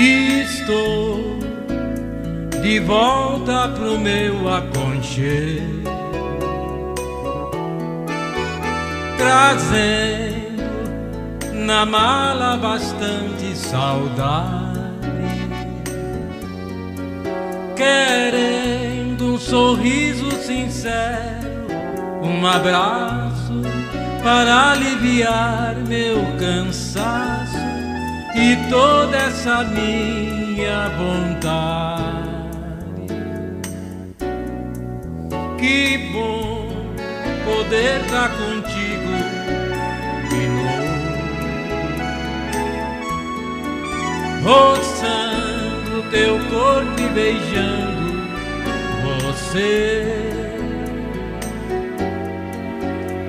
Estou de volta pro meu aconchego, trazendo na mala bastante saudade, querendo um sorriso sincero, um abraço para aliviar meu cansaço e toda essa minha vontade. Que bom poder estar contigo de novo, roçando teu corpo e beijando você.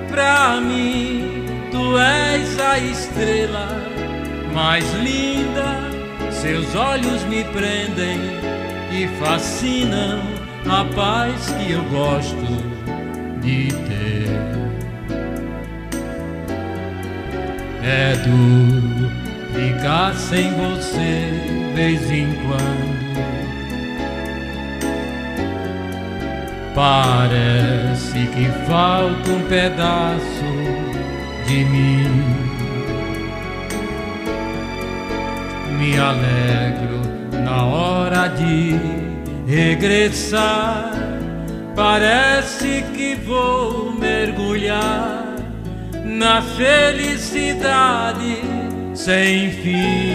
Pra mim, tu és a estrela mais linda, seus olhos me prendem e fascinam a paz que eu gosto de ter. É duro ficar sem você vez em quando. Parece que falta um pedaço de mim. Me alegro na hora de regressar. Parece que vou mergulhar na felicidade sem fim.